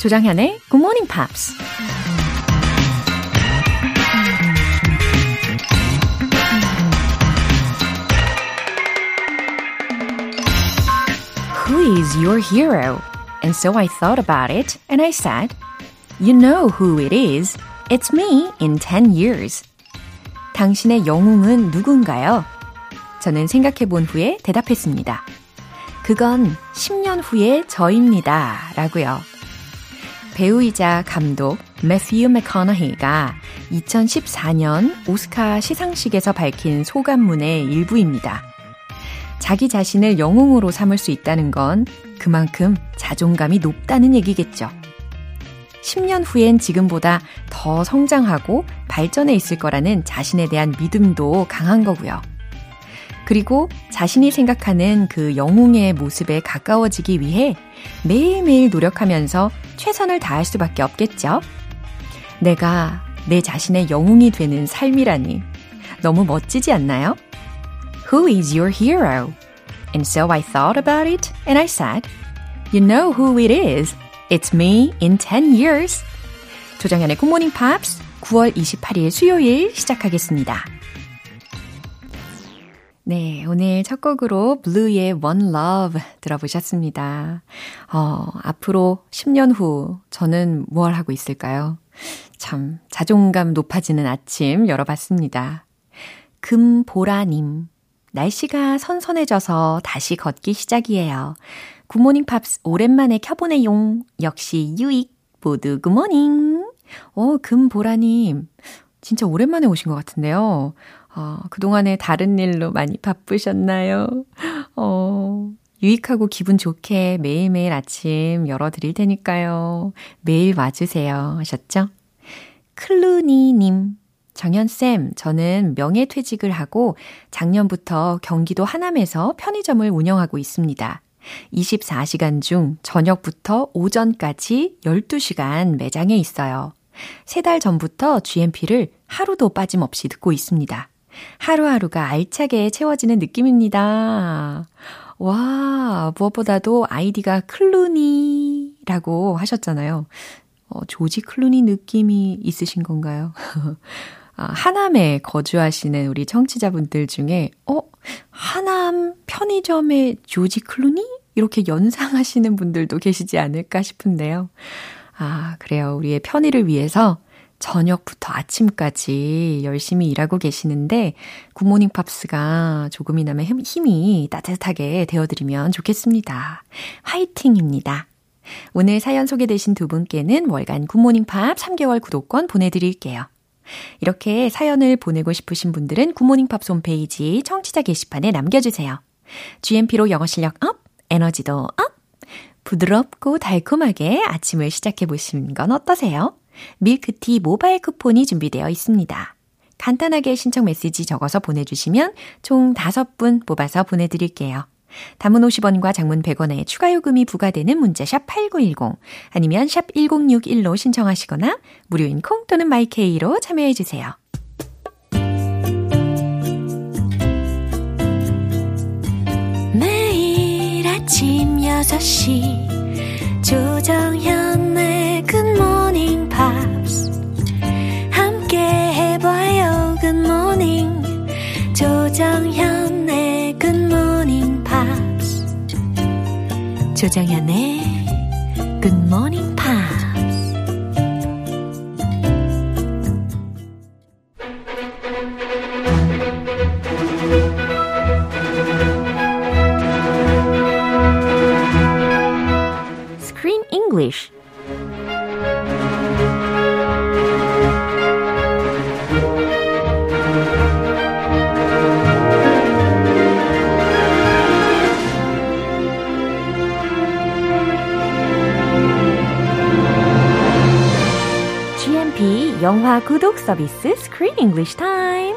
조장현의 Good Morning Pops. Who is your hero? And so I thought about it and I said, You know who it is. It's me in 10 years. 당신의 영웅은 누군가요? 저는 생각해 본 후에 대답했습니다. 그건 10년 후의 저입니다. 라고요. 배우이자 감독 매튜 맥커너히가 2014년 오스카 시상식에서 밝힌 소감문의 일부입니다. 자기 자신을 영웅으로 삼을 수 있다는 건 그만큼 자존감이 높다는 얘기겠죠. 10년 후엔 지금보다 더 성장하고 발전해 있을 거라는 자신에 대한 믿음도 강한 거고요. 그리고 자신이 생각하는 그 영웅의 모습에 가까워지기 위해 매일매일 노력하면서 최선을 다할 수밖에 없겠죠. 내가 내 자신의 영웅이 되는 삶이라니 너무 멋지지 않나요? Who is your hero? And so I thought about it and I said, You know who it is. It's me in 10 years. 조정현의 Morning Pops 9월 28일 수요일 시작하겠습니다. 네, 오늘 첫 곡으로 블루의 One Love 들어보셨습니다. 어, 앞으로 10년 후 저는 뭘 하고 있을까요? 참, 자존감 높아지는 아침 열어봤습니다. 금보라님. 날씨가 선선해져서 다시 걷기 시작이에요. 굿모닝 팝스 오랜만에 켜보네용. 역시 유익. 모두 good morning. 어, 금보라님. 진짜 오랜만에 오신 것 같은데요. 어, 그동안에 다른 일로 많이 바쁘셨나요? 어, 유익하고 기분 좋게 매일매일 아침 열어드릴 테니까요. 매일 와주세요. 하셨죠? 클루니님. 정현쌤, 저는 명예퇴직을 하고 작년부터 경기도 하남에서 편의점을 운영하고 있습니다. 24시간 중 저녁부터 오전까지 12시간 매장에 있어요. 세 달 전부터 GMP를 하루도 빠짐없이 듣고 있습니다. 하루하루가 알차게 채워지는 느낌입니다. 와, 무엇보다도 아이디가 클루니라고 하셨잖아요. 어, 조지 클루니 느낌이 있으신 건가요? 아, 하남에 거주하시는 우리 청취자분들 중에, 어, 하남 편의점의 조지 클루니? 이렇게 연상하시는 분들도 계시지 않을까 싶은데요. 아, 그래요. 우리의 편의를 위해서 저녁부터 아침까지 열심히 일하고 계시는데 굿모닝 팝스가 조금이나마 힘이 따뜻하게 되어드리면 좋겠습니다. 화이팅입니다. 오늘 사연 소개되신 두 분께는 월간 굿모닝 팝스 3개월 구독권 보내드릴게요. 이렇게 사연을 보내고 싶으신 분들은 굿모닝 팝스 홈페이지 청취자 게시판에 남겨주세요. GMP로 영어 실력 up, 에너지도 up! 부드럽고 달콤하게 아침을 시작해 보시는 건 어떠세요? 밀크티 모바일 쿠폰이 준비되어 있습니다. 간단하게 신청 메시지 적어서 보내주시면 총 5분 뽑아서 보내드릴게요. 단문 50원과 장문 100원의 추가 요금이 부과되는 문자 샵 8910 아니면 샵 1061로 신청하시거나 무료인 콩 또는 마이케이로 참여해 주세요. 매일 아침 6시 조정현 조정현의 GMP 영화 구독 서비스 Screen English Time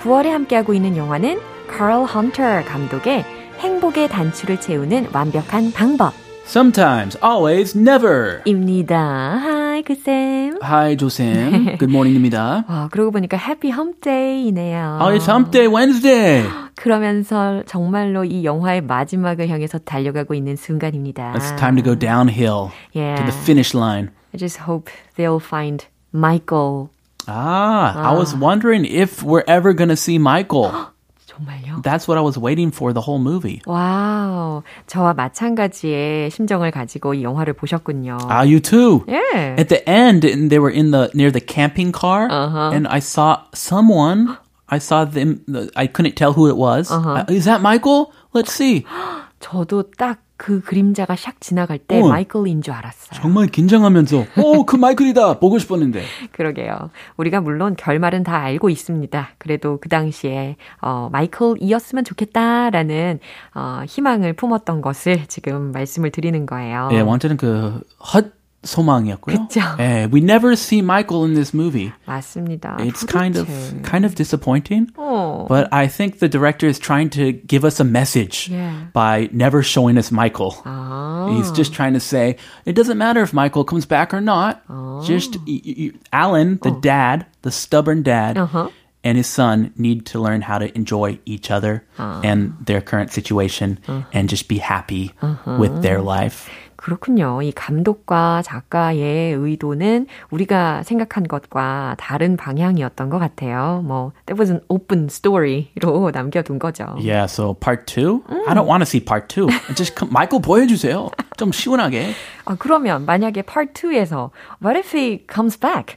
9월에 함께하고 있는 영화는 Carl Hunter 감독의 행복의 단추를 채우는 완벽한 방법 Sometimes, always, never. 입니다. Hi, 그쌤. Hi, 조쌤. Good morning입니다. 와, 그러고 보니까 Happy Hump Day이네요. Oh, it's Hump Day Wednesday. 그러면서 정말로 이 영화의 마지막을 향해서 달려가고 있는 순간입니다. It's time to go downhill Yeah. to the finish line. I just hope they'll find Michael. Ah, I was wondering if we're ever going to see Michael. 정말요? That's what I was waiting for the whole movie. 와우. 저와 마찬가지의 심정을 가지고 이 영화를 보셨군요. Ah, you too. 예. At the end, and they were in the near the camping car, Uh-huh. and I saw someone. I saw them. I couldn't tell who it was. Uh-huh. Uh, Is that Michael? Let's see. 저도 딱 그 그림자가 샥 지나갈 때 어. 마이클인 줄 알았어요. 정말 긴장하면서, 오, 그 마이클이다 보고 싶었는데. 그러게요. 우리가 물론 결말은 다 알고 있습니다. 그래도 그 당시에 어, 마이클이었으면 좋겠다라는 어, 희망을 품었던 것을 지금 말씀을 드리는 거예요. 예, 완전히 그 헛 소망이었고요. 그쵸. 예, we never see Michael in this movie. 맞습니다. It's kind of 도대체. kind of disappointing. 어. But I think the director is trying to give us a message Yeah. by never showing us Michael. 아. He's just trying to say it doesn't matter if Michael comes back or not. Just y- y- y- Alan, the dad, the stubborn dad, Uh-huh. and his son need to learn how to enjoy each other and their current situation and just be happy with their life. 그렇군요. 이 감독과 작가의 의도는 우리가 생각한 것과 다른 방향이었던 것 같아요. 뭐, that was an open story로 남겨둔 거죠. Yeah, so part two. I don't want to see part two. Just come, Michael 보여주세요. 좀 시원하게. 아, 그러면 만약에 part 2에서 what if he comes back?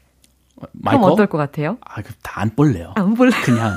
그럼 마이클? 어떨 것 같아요? 아, 다안 볼래요. 안 볼래. 그냥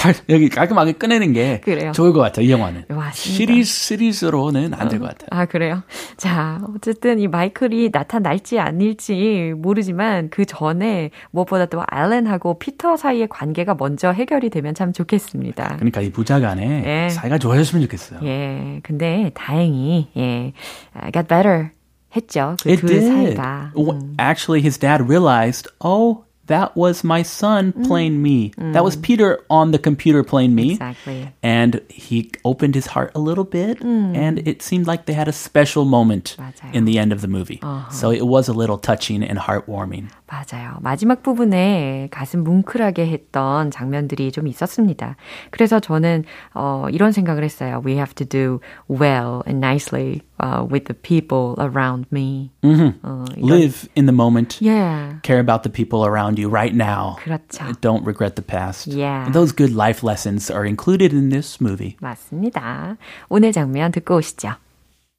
발- 여기 깔끔하게 꺼내는 게 그래요. 좋을 것 같아요. 이 영화는. 맞습니다. 시리즈 시리즈로는 안 될것 같아요. 아, 그래요? 자, 어쨌든 이 마이클이 나타날지 아닐지 모르지만 그 전에 무엇보다도 알렌하고 피터 사이의 관계가 먼저 해결이 되면 참 좋겠습니다. 그러니까 이 부자간에 예. 사이가 좋아졌으면 좋겠어요. 예, 근데 다행히, 예, I got better 했죠. 그두 did. 사이가. W- Actually, his dad realized, oh, that was my son playing me. That was Peter on the computer playing me. Exactly. And he opened his heart a little bit, and it seemed like they had a special moment 맞아요. in the end of the movie. So it was a little touching and heartwarming. 맞아요. 마지막 부분에 가슴 뭉클하게 했던 장면들이 좀 있었습니다. 그래서 저는 어, 이런 생각을 했어요. We have to do well and nicely uh, with the people around me. 어, 이런- Live in the moment. Yeah. Care about the people around you right now. 그렇죠. Don't regret the past. Yeah. Those good life lessons are included in this movie. 맞습니다. 오늘 장면 듣고 오시죠.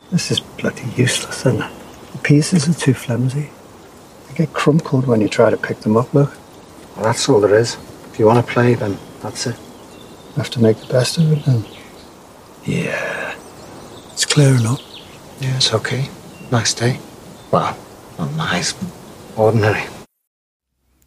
This is bloody useless, isn't it? The pieces are too flimsy. They get crumpled when you try to pick them up, look. Well, that's all there is. If you want to play, then that's it. You have to make the best of it then. Yeah. It's clear enough. Yeah, it's okay. Nice day. Well, not nice, but ordinary.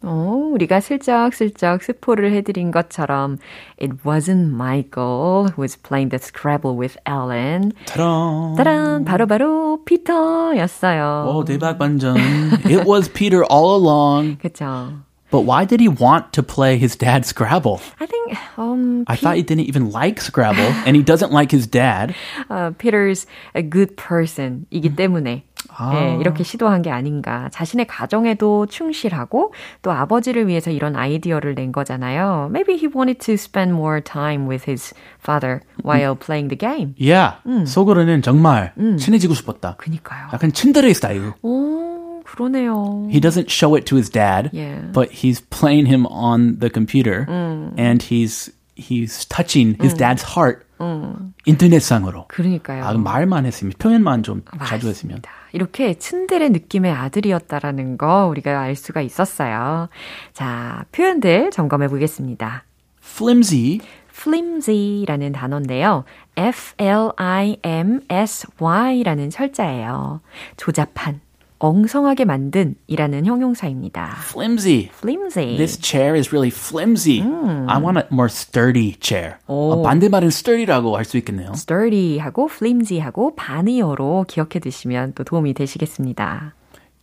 어, 우리가 슬쩍슬쩍 스포를 해드린 것처럼 It wasn't Michael who was playing the Scrabble with Ellen. Ta-da! 따란 바로바로 피터였어요. Oh, 대박 반전. It was Peter all along. 그쵸. But why did he want to play his dad Scrabble? I think um, I thought he didn't even like Scrabble, and he doesn't like his dad. uh, Peter's a good person이기 때문에 예, 이렇게 시도한 게 아닌가. 자신의 가정에도 충실하고 또 아버지를 위해서 이런 아이디어를 낸 거잖아요. Maybe he wanted to spend more time with his father while playing the game. Yeah, 속으로는 정말 친해지고 싶었다. 그니까요. 약간 친드레 스타일. 오, 그러네요. He doesn't show it to his dad, Yeah. but he's playing him on the computer, and he's he's touching his dad's heart 인터넷상으로. 그러니까요. 아, 말만 했으면 표현만 좀 자주 했으면. 맞습니다. 이렇게 츤데레 느낌의 아들이었다라는 거 우리가 알 수가 있었어요. 자, 표현들 점검해 보겠습니다. Flimsy, flimsy라는 단어인데요. F-L-I-M-S-Y라는 철자예요. 조잡한, 엉성하게 만든 이라는 형용사입니다. flimsy. flimsy. This chair is really flimsy. I want a more sturdy chair. 오. 어, 반대말은 sturdy라고 할 수 있겠네요. sturdy하고 flimsy하고 반의어로 기억해 두시면 또 도움이 되시겠습니다.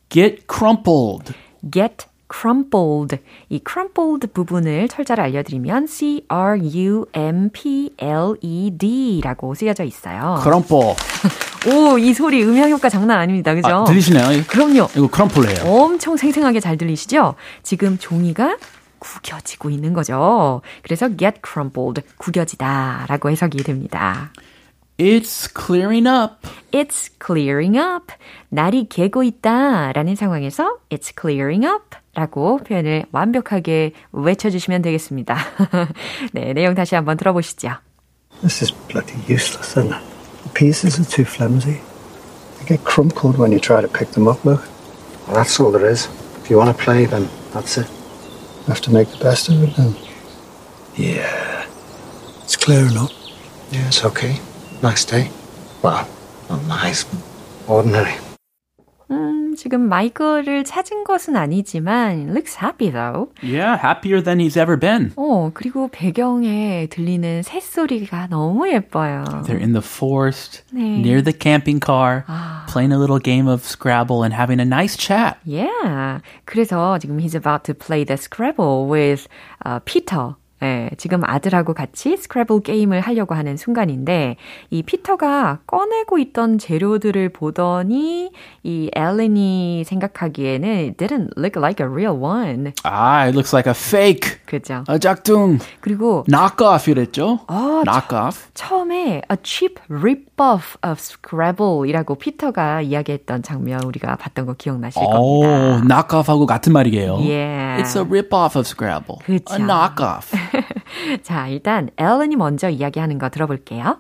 Get crumpled. get crumpled. 이 crumpled 부분을 철자를 알려드리면 C-R-U-M-P-L-E-D라고 쓰여져 있어요. crumple. 오, 이 소리 음향 효과 장난 아닙니다. 그죠? 아, 들리시나요? 그럼요. 이거 크럼플이에요. 엄청 생생하게 잘 들리시죠? 지금 종이가 구겨지고 있는 거죠. 그래서 get crumpled, 구겨지다 라고 해석이 됩니다. It's clearing up. It's clearing up. 날이 개고 있다 라는 상황에서 It's clearing up 라고 표현을 완벽하게 외쳐주시면 되겠습니다. 네, 내용 다시 한번 들어보시죠. This is bloody useless, isn't it? Pieces are too flimsy. They get crumpled when you try to pick them up, look. Well, that's all there is. If you want to play, then that's it. You have to make the best of it then. Yeah. It's clearing up. Yeah, it's okay. Nice day. Well, not nice, ordinary. 음, 지금 마이클을 찾은 것은 아니지만 looks happy though. Yeah, happier than he's ever been. 어, 그리고 배경에 들리는 새소리가 너무 예뻐요. They're in the forest, 네. near the camping car, playing a little game of Scrabble and having a nice chat. Yeah. 그래서 지금 he's about to play the Scrabble with uh, Peter. 예, 지금 아들하고 같이 스크래블 게임을 하려고 하는 순간인데 이 피터가 꺼내고 있던 재료들을 보더니 이 엘렌이 생각하기에는 it didn't look like a real one. Ah, it looks like a fake. 그죠? A 짝퉁. 그리고 Knockoff 이랬죠? 아, Knockoff. 처음에 a cheap rip-off of Scrabble이라고 피터가 이야기했던 장면 우리가 봤던 거 기억나실 오, 겁니다. knockoff하고 같은 말이에요. Yeah. It's a rip-off of Scrabble. 그쵸. A knockoff. 자, 일단 앨런이 먼저 이야기하는 거 들어볼게요.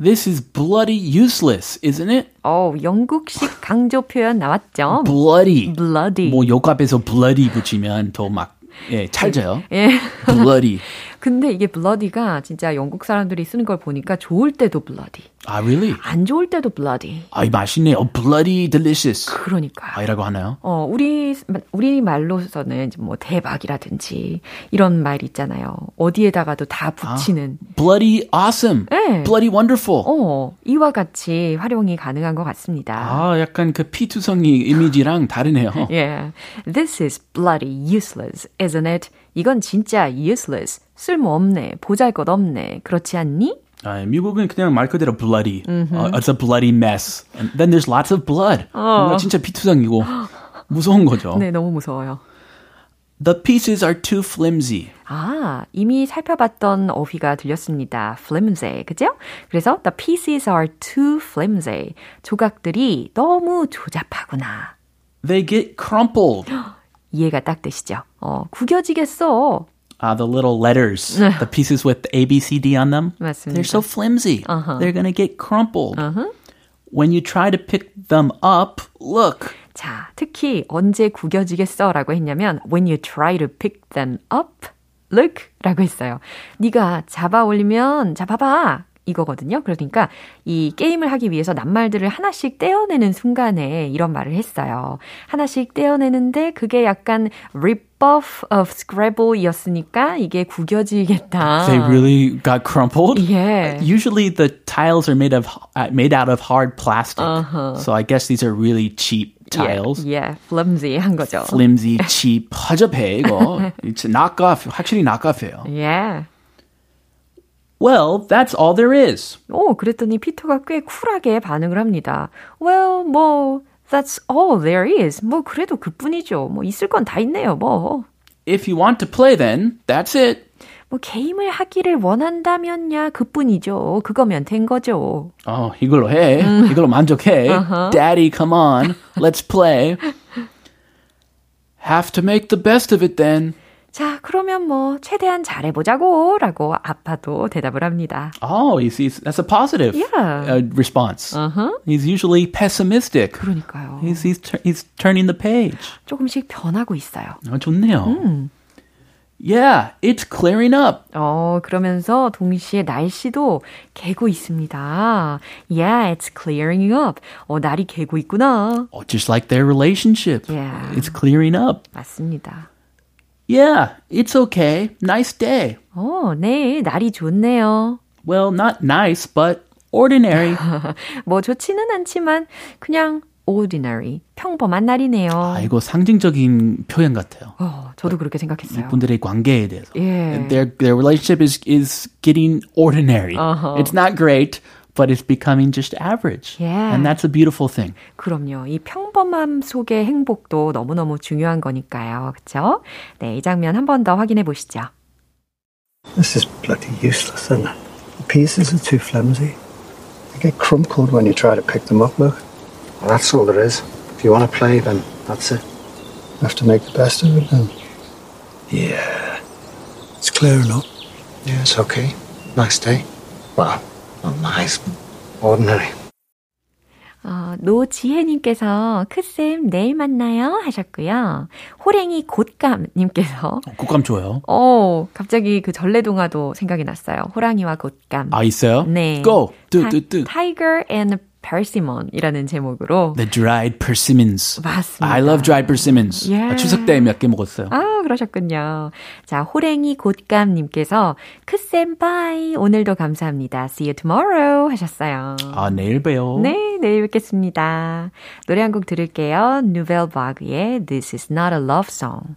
This is bloody useless, isn't it? 어, 영국식 강조 표현 나왔죠? Bloody. bloody. 뭐 욕합에서 bloody 붙이면 더막 예, 찰져요. 예. bloody. 근데 이게 bloody가 진짜 영국 사람들이 쓰는 걸 보니까 좋을 때도 bloody, 아, really? 안 좋을 때도 bloody. 아, 이 맛있네요. bloody delicious. 그러니까요. 아, 이라고 하나요? 어, 우리, 우리 말로서는 뭐 대박이라든지 이런 말 있잖아요. 어디에다가도 다 붙이는. bloody awesome. 네. bloody wonderful. 어, 이와 같이 활용이 가능한 것 같습니다. 아, 약간 그 피투성이 이미지랑 다르네요. Yeah. This is bloody useless, isn't it? 이건 진짜 useless. 쓸모없네. 보잘것없네. 그렇지 않니? 아, 미국은 그냥 말 그대로 bloody. 어, it's a bloody mess. And then there's lots of blood. 뭔가 진짜 피투성이고 무서운 거죠. 네, 너무 무서워요. The pieces are too flimsy. 아, 이미 살펴봤던 어휘가 들렸습니다. flimsy, 그죠? 그래서 the pieces are too flimsy. 조각들이 너무 조잡하구나. They get crumpled. 이해가 딱 되시죠? 어, 구겨지겠어. Uh, the little letters, the pieces with A, B, C, D on them, 맞습니다. they're so flimsy. They're going to get crumpled. When you try to pick them up, look. 자, 특히 언제 구겨지겠어 라고 했냐면 when you try to pick them up, look 라고 했어요. 네가 잡아 올리면 잡아봐. 이거거든요. 그러니까 이 게임을 하기 위해서 낱말들을 하나씩 떼어내는 순간에 이런 말을 했어요. 하나씩 떼어내는데 그게 약간 rip-off of Scrabble이었으니까 이게 구겨지겠다. They really got crumpled. Yeah. Usually the tiles are made of uh, made out of hard plastic. So I guess these are really cheap tiles. Yeah, yeah, flimsy 한 거죠. Flimsy, cheap, 허접해 이거. It's knockoff. 확실히 knockoff해요. Yeah. Well, that's all there is. 오, 그랬더니 피터가 꽤 쿨하게 반응을 합니다. Well, 뭐, that's all there is. 뭐, 그래도 그뿐이죠. 뭐, 있을 건 다 있네요, 뭐. If you want to play then, that's it. 뭐, 게임을 하기를 원한다면야 그뿐이죠. 그거면 된 거죠. 어, 이걸로 해. 이걸로 만족해. Daddy, come on. Let's play. Have to make the best of it then. 자, 그러면 뭐, 최대한 잘해 보자고. 라고 아빠도 대답을 합니다. Oh, you see, that's a positive Yeah. uh, response. He's usually pessimistic. 그러니까요. He's, he's, he's turning the page. 조금씩 변하고 있어요. 어, 좋네요. Yeah, it's clearing up. 어, 그러면서 동시에 날씨도 개고 있습니다. Yeah, it's clearing up. 어, 날이 개고 있구나. Oh, just like their relationship. Yeah. It's clearing up. 맞습니다. Yeah, it's okay. Nice day. 어, 네, 날이 좋네요. Well, not nice, but ordinary. 뭐 좋지는 않지만 그냥 ordinary, 평범한 날이네요. 아, 이거 상징적인 표현 같아요. 어, 저도 그렇게 생각했어요. 분들의 관계에 대해서. 예. Their their relationship is is getting ordinary. Uh-huh. It's not great, but it's becoming just average. Yeah. And that's a beautiful thing. 그럼요. 이 평범함 속의 행복도 너무너무 중요한 거니까요. 그쵸? 네, 이 장면 한 번 더 확인해 보시죠. This is bloody useless, isn't it? The pieces are too flimsy. They get crumpled when you try to pick them up, look. Well, that's all there is. If you want to play, then that's it. Have to make the best of it then. Yeah. It's clear enough. Yeah, it's okay. Nice day. Well, nice, but ordinary. 어, 노지혜님께서 크쌤 내일 만나요 하셨고요. 호랭이 곶감님께서 곶감 좋아요. 어 갑자기 그 전래동화도 생각이 났어요. 호랑이와 곶감. 아 있어요? 네. Go. 뚜뚜뚜. Tiger and Persimmon이라는 제목으로 The dried persimmons. 맞습니다. I love dried persimmons. Yeah. 추석 때 몇 개 먹었어요. 아, 그러셨군요. 자, 호랭이 곶감 님께서 크쌤 bye 오늘도 감사합니다. See you tomorrow 하셨어요. 아 내일 봬요. 네, 내일 뵙겠습니다. 노래 한 곡 들을게요. 누벨 바그의 This is not a love song.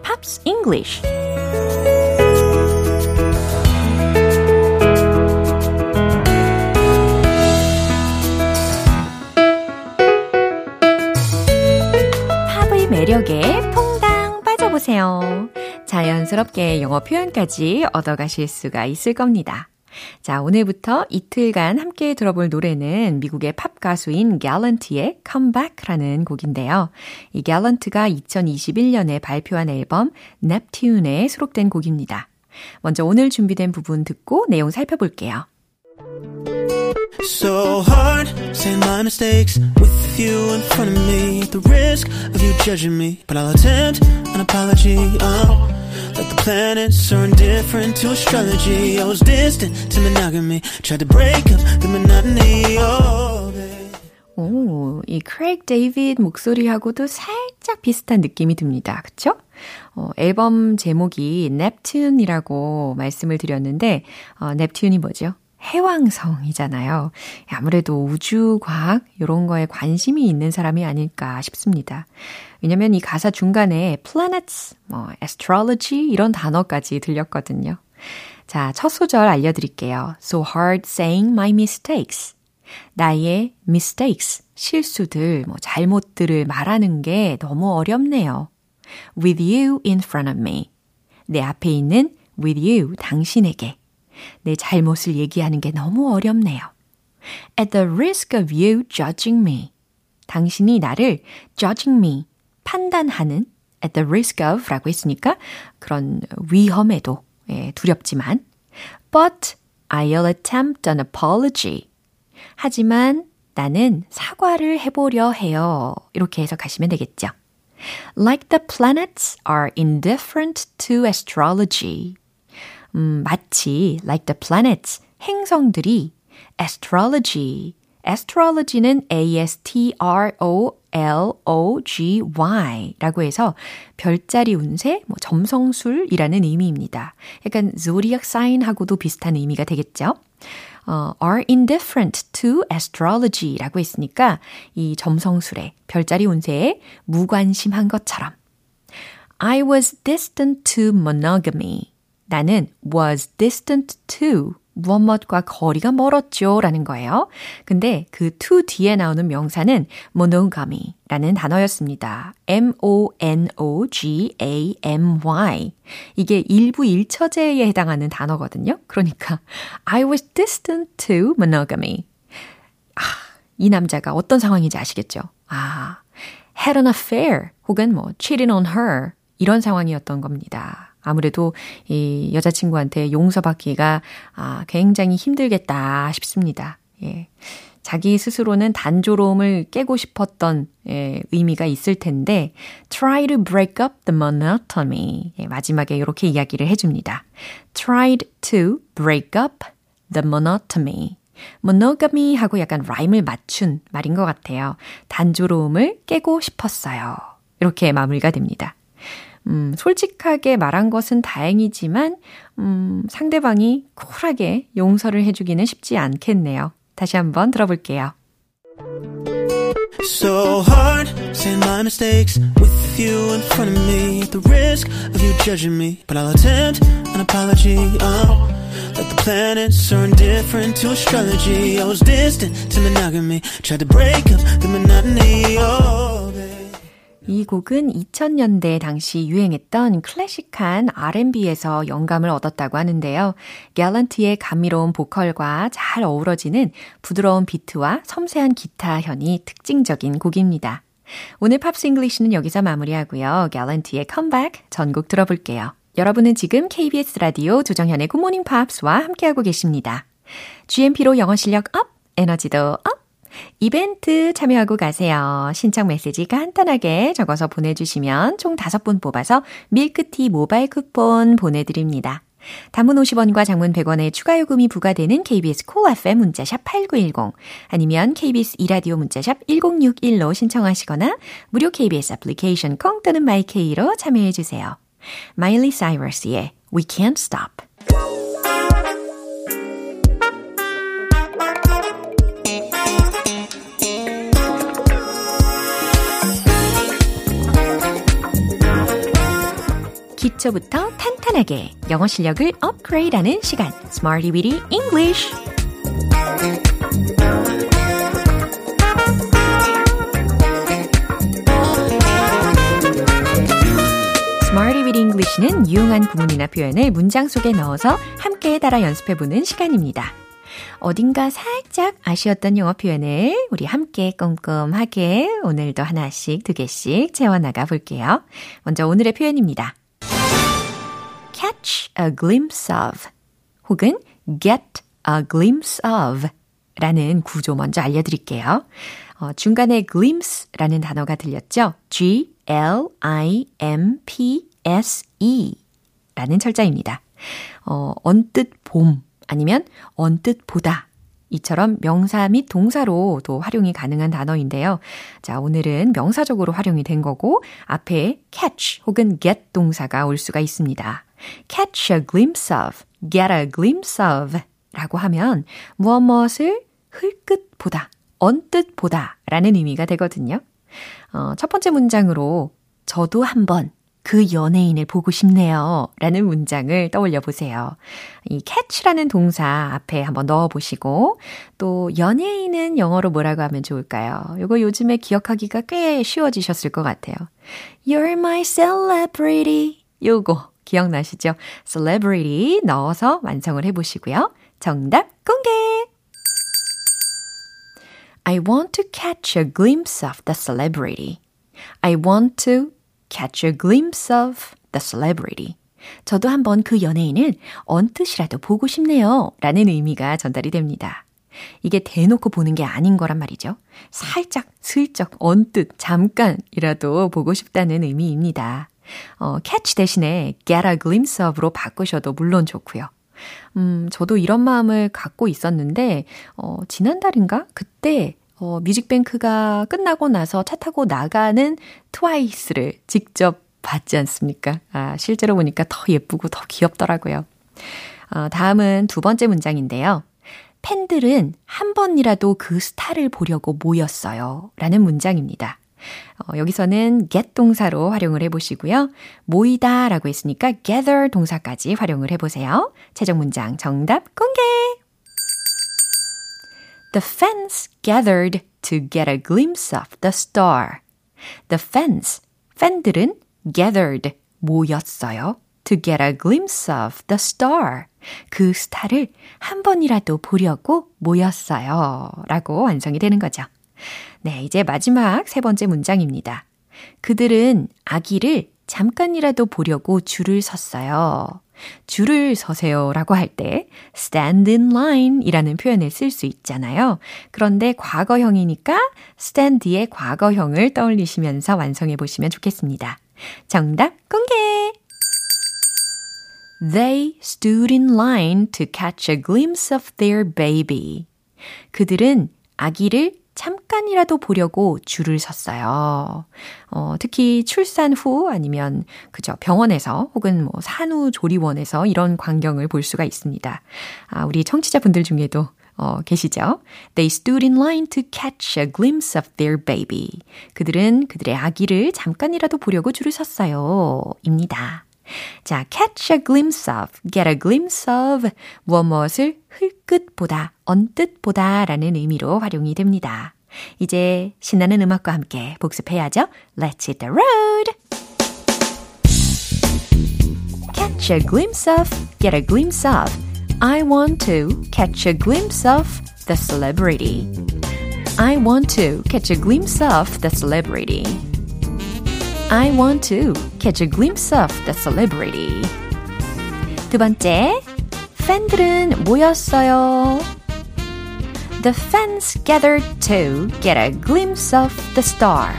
Pops English 팝의 매력에 퐁당 빠져보세요. 자연스럽게 영어 표현까지 얻어가실 수가 있을 겁니다. 자, 오늘부터 이틀간 함께 들어볼 노래는 미국의 팝 가수인 갤런트의 Comeback라는 곡인데요. 이 갤런트가 2021년에 발표한 앨범 Neptune에 수록된 곡입니다. 먼저 오늘 준비된 부분 듣고 내용 살펴볼게요. So hard saying my mistakes with you in front of me. The risk of you judging me, but I'll attempt an apology. Oh, like the planets are indifferent to astrology. I was distant to monogamy, tried to break up the monotony. Oh, babe. 오, 이 크레이그 데이비드 목소리하고도 살짝 비슷한 느낌이 듭니다. 그쵸? 어, 앨범 제목이 Neptune이라고 말씀을 드렸는데, 어, Neptune이 뭐죠? 해왕성이잖아요. 아무래도 우주 과학, 이런 거에 관심이 있는 사람이 아닐까 싶습니다. 왜냐면 이 가사 중간에 planets, 뭐, astrology, 이런 단어까지 들렸거든요. 자, 첫 소절 알려 드릴게요. So hard saying my mistakes. 나의 mistakes, 실수들, 뭐 잘못들을 말하는 게 너무 어렵네요. With you in front of me. 내 앞에 있는 with you, 당신에게. 내 잘못을 얘기하는 게 너무 어렵네요. At the risk of you judging me. 당신이 나를 judging me, 판단하는 at the risk of 라고 했으니까 그런 위험에도 예, 두렵지만 but I'll attempt an apology. 하지만 나는 사과를 해보려 해요. 이렇게 해석하시면 되겠죠. Like the planets are indifferent to astrology. 음, 마치 like the planets, 행성들이 astrology, astrology는 A-S-T-R-O-L-O-G-Y 라고 해서 별자리 운세, 뭐 점성술이라는 의미입니다. 약간 zodiac sign하고도 비슷한 의미가 되겠죠? 어, are indifferent to astrology 라고 했으니까 이 점성술에, 별자리 운세에 무관심한 것처럼. I was distant to monogamy. 나는 was distant to 무엇무엇과 거리가 멀었죠 라는 거예요. 근데 그 to 뒤에 나오는 명사는 monogamy 라는 단어였습니다. M-O-N-O-G-A-M-Y. 이게 일부 일처제에 해당하는 단어거든요. 그러니까 I was distant to monogamy. 아, 이 남자가 어떤 상황인지 아시겠죠? 아, had an affair 혹은 뭐 cheating on her 이런 상황이었던 겁니다. 아무래도 이 여자친구한테 용서받기가 아, 굉장히 힘들겠다 싶습니다. 예. 자기 스스로는 단조로움을 깨고 싶었던 예, 의미가 있을 텐데 try to break up the monotony. 예, 마지막에 이렇게 이야기를 해줍니다. tried to break up the monotony. monogamy 하고 약간 라임을 맞춘 말인 것 같아요. 단조로움을 깨고 싶었어요. 이렇게 마무리가 됩니다. 음, 솔직하게 말한 것은 다행이지만, 음, 상대방이 쿨하게 용서를 해주기는 쉽지 않겠네요. 다시 한번 들어볼게요. So hard saying my mistakes with you in front of me. The risk of you judging me, but I'll attempt an apology. Oh, like the planets are indifferent to astrology. I was distant to monogamy, tried to break up the monotony. Oh. 이 곡은 2000년대 당시 유행했던 클래식한 R&B에서 영감을 얻었다고 하는데요. 갤런트의 감미로운 보컬과 잘 어우러지는 부드러운 비트와 섬세한 기타 현이 특징적인 곡입니다. 오늘 Pops English는 여기서 마무리하고요. 갤런트의 컴백 전곡 들어볼게요. 여러분은 지금 KBS 라디오 조정현의 굿모닝 팝스와 함께하고 계십니다. GMP로 영어 실력 up, 에너지도 up! 이벤트 참여하고 가세요. 신청 메시지 간단하게 적어서 보내주시면 총 5분 뽑아서 밀크티 모바일 쿠폰 보내드립니다. 단문 50원과 장문 100원의 추가 요금이 부과되는 KBS Cool FM 문자샵 8910 아니면 KBS 이라디오 문자샵 1061로 신청하시거나 무료 KBS 애플리케이션 콩 또는 마이케이로 참여해 주세요. 마일리 사이러스의 We Can't Stop 기초부터 탄탄하게 영어 실력을 업그레이드하는 시간 Smarty Weedy English English는 유용한 구문이나 표현을 문장 속에 넣어서 함께 따라 연습해보는 시간입니다. 어딘가 살짝 아쉬웠던 영어 표현을 우리 함께 꼼꼼하게 오늘도 하나씩 두 개씩 채워나가 볼게요. 먼저 오늘의 표현입니다. A glimpse of 혹은 get a glimpse of 라는 구조 먼저 알려드릴게요. 어, 중간에 glimpse라는 단어가 들렸죠? G-L-I-M-P-S-E 라는 철자입니다. 어, 언뜻 봄 아니면 언뜻 보다 이처럼 명사 및 동사로도 활용이 가능한 단어인데요. 자, 오늘은 명사적으로 활용이 된 거고 앞에 catch 혹은 get 동사가 올 수가 있습니다. Catch a glimpse of, get a glimpse of 라고 하면 무엇 무엇을 흘끗 보다, 언뜻 보다 라는 의미가 되거든요. 어, 첫 번째 문장으로 저도 한번 그 연예인을 보고 싶네요. 라는 문장을 떠올려 보세요. 이 catch라는 동사 앞에 한번 넣어 보시고, 또 연예인은 영어로 뭐라고 하면 좋을까요? 이거 요즘에 기억하기가 꽤 쉬워지셨을 것 같아요. You're my celebrity. 요거 기억나시죠? celebrity 넣어서 완성을 해 보시고요. 정답 공개! I want to catch a glimpse of the celebrity. I want to catch a glimpse of the celebrity. 저도 한번 그 연예인을 언뜻이라도 보고 싶네요. 라는 의미가 전달이 됩니다. 이게 대놓고 보는 게 아닌 거란 말이죠. 살짝, 슬쩍, 언뜻, 잠깐이라도 보고 싶다는 의미입니다. 어, catch 대신에 get a glimpse of로 바꾸셔도 물론 좋고요. 음, 저도 이런 마음을 갖고 있었는데, 어, 지난달인가? 그때, 어, 뮤직뱅크가 끝나고 나서 차 타고 나가는 트와이스를 직접 봤지 않습니까? 아, 실제로 보니까 더 예쁘고 더 귀엽더라고요. 어, 다음은 두 번째 문장인데요. 팬들은 한 번이라도 그 스타를 보려고 모였어요. 라는 문장입니다. 어, 여기서는 get 동사로 활용을 해보시고요. 모이다 라고 했으니까 gather 동사까지 활용을 해보세요. 최종 문장 정답 공개! The fans gathered to get a glimpse of the star. The fans, 팬들은 gathered, 모였어요. To get a glimpse of the star. 그 스타를 한 번이라도 보려고 모였어요. 라고 완성이 되는 거죠. 네, 이제 마지막 세 번째 문장입니다. 그들은 아기를 잠깐이라도 보려고 줄을 섰어요. 줄을 서세요 라고 할 때 stand in line 이라는 표현을 쓸 수 있잖아요. 그런데 과거형이니까 stand의 과거형을 떠올리시면서 완성해 보시면 좋겠습니다. 정답 공개! They stood in line to catch a glimpse of their baby. 그들은 아기를 잠깐이라도 보려고 줄을 섰어요. 어, 특히 출산 후 아니면 그죠 병원에서 혹은 뭐 산후조리원에서 이런 광경을 볼 수가 있습니다. 아, 우리 청취자분들 중에도 어, 계시죠? They stood in line to catch a glimpse of their baby. 그들은 그들의 아기를 잠깐이라도 보려고 줄을 섰어요. 입니다. 자, catch a glimpse of, get a glimpse of, 무엇 무엇을 흘끗 보다, 언뜻 보다 라는 의미로 활용이 됩니다. 이제 신나는 음악과 함께 복습해야죠. Let's hit the road! Catch a glimpse of, get a glimpse of. I want to catch a glimpse of the celebrity. I want to catch a glimpse of the celebrity. I want to catch a glimpse of the celebrity. 두 번째, 팬들은 모였어요. The fans gathered to get a glimpse of the star.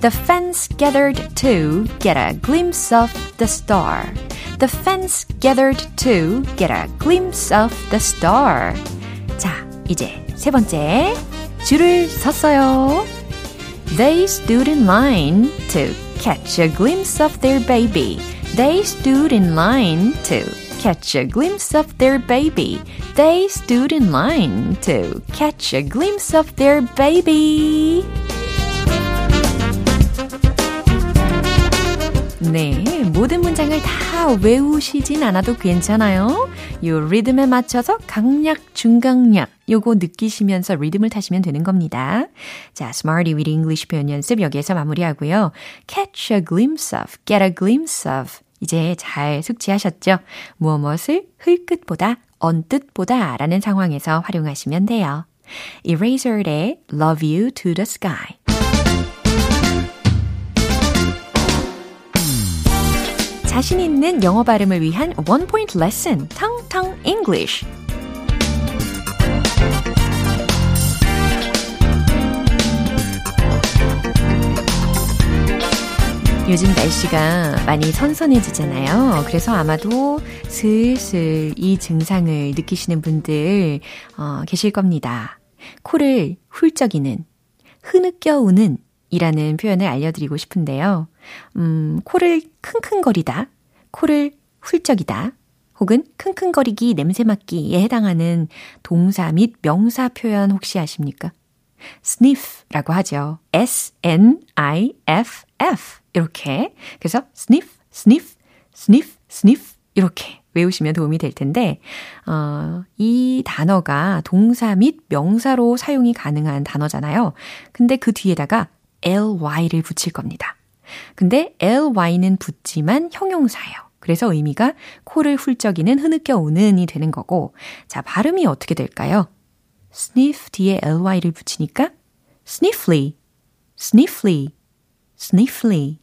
The fans gathered to get a glimpse of the star. The fans gathered to get a glimpse of the star. 자, 이제 세 번째. 줄을 섰어요. They stood in line to catch a glimpse of their baby. They stood in line to catch a glimpse of their baby. They stood in line to catch a glimpse of their baby. 네, 모든 문장을 다 외우시진 않아도 괜찮아요. 요 리듬에 맞춰서 강약, 중강약 요거 느끼시면서 리듬을 타시면 되는 겁니다. 자, Smarty with English 표현 연습 여기에서 마무리하고요. Catch a glimpse of, get a glimpse of. 이제 잘 숙지하셨죠? 무엇 무엇을 흘끗보다, 언뜻보다 라는 상황에서 활용하시면 돼요. Eraser의 Love You to the Sky. 자신 있는 영어 발음을 위한 원 포인트 레슨, 텅텅 English. 요즘 날씨가 많이 선선해지잖아요. 그래서 아마도 슬슬 이 증상을 느끼시는 분들 어, 계실 겁니다. 코를 훌쩍이는, 흐느껴 우는 이라는 표현을 알려드리고 싶은데요. 음, 코를 킁킁거리다, 코를 훌쩍이다, 혹은 킁킁거리기, 냄새 맡기에 해당하는 동사 및 명사 표현 혹시 아십니까? sniff라고 하죠. S-N-I-F-F. 이렇게. 그래서 sniff, sniff, sniff, sniff. 이렇게 외우시면 도움이 될 텐데, 어, 이 단어가 동사 및 명사로 사용이 가능한 단어잖아요. 근데 그 뒤에다가 ly를 붙일 겁니다. 근데 ly는 붙지만 형용사예요. 그래서 의미가 코를 훌쩍이는 흐느껴 오는이 되는 거고, 자, 발음이 어떻게 될까요? sniff 뒤에 ly를 붙이니까 sniffly, sniffly, sniffly,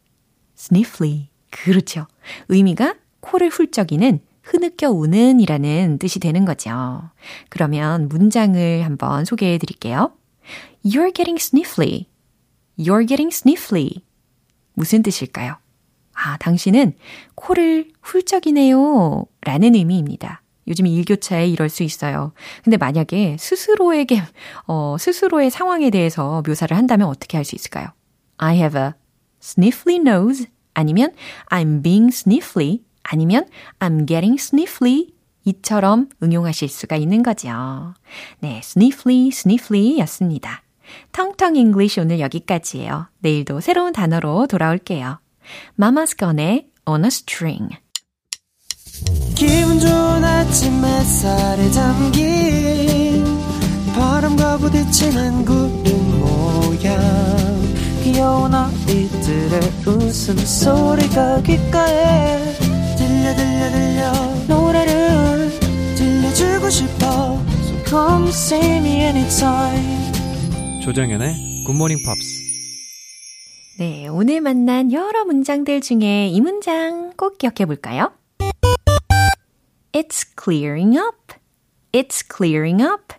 sniffly. 그렇죠. 의미가 코를 훌쩍이는 흐느껴 우는 이라는 뜻이 되는 거죠. 그러면 문장을 한번 소개해 드릴게요. You're getting sniffly. You're getting sniffly. 무슨 뜻일까요? 아, 당신은 코를 훌쩍이네요. 라는 의미입니다. 요즘 일교차에 이럴 수 있어요. 근데 만약에 스스로에게, 어, 스스로의 상황에 대해서 묘사를 한다면 어떻게 할 수 있을까요? I have a sniffly nose 아니면 I'm being sniffly 아니면 I'm getting sniffly 이처럼 응용하실 수가 있는 거죠. 네, sniffly, sniffly 였습니다. 통통 English 오늘 여기까지예요. 내일도 새로운 단어로 돌아올게요. 마마스 건의 On a String. 기분 좋은 아침 햇살에 담긴 바람과 부딪히는 구름 모양. 귀여운 아이들의 웃음소리가 귓가에 들려 들려 들려. 노래를 들려주고 싶어. So come see me anytime 조정연의 굿모닝 팝스 네, 오늘 만난 여러 문장들 중에 이 문장 꼭 기억해 볼까요? It's clearing up. It's clearing up.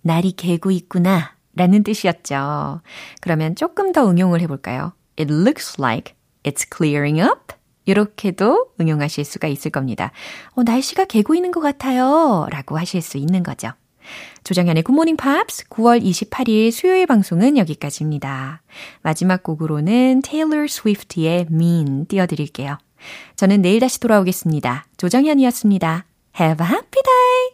날이 개고 있구나. 라는 뜻이었죠. 그러면 조금 더 응용을 해 볼까요? It looks like it's clearing up. 이렇게도 응용하실 수가 있을 겁니다. 어, 날씨가 개고 있는 것 같아요. 라고 하실 수 있는 거죠. 조정현의 굿모닝 팝스 9월 28일 수요일 방송은 여기까지입니다. 마지막 곡으로는 테일러 스위프트의 Mean 띄워드릴게요. 저는 내일 다시 돌아오겠습니다. 조정현이었습니다. Have a happy day!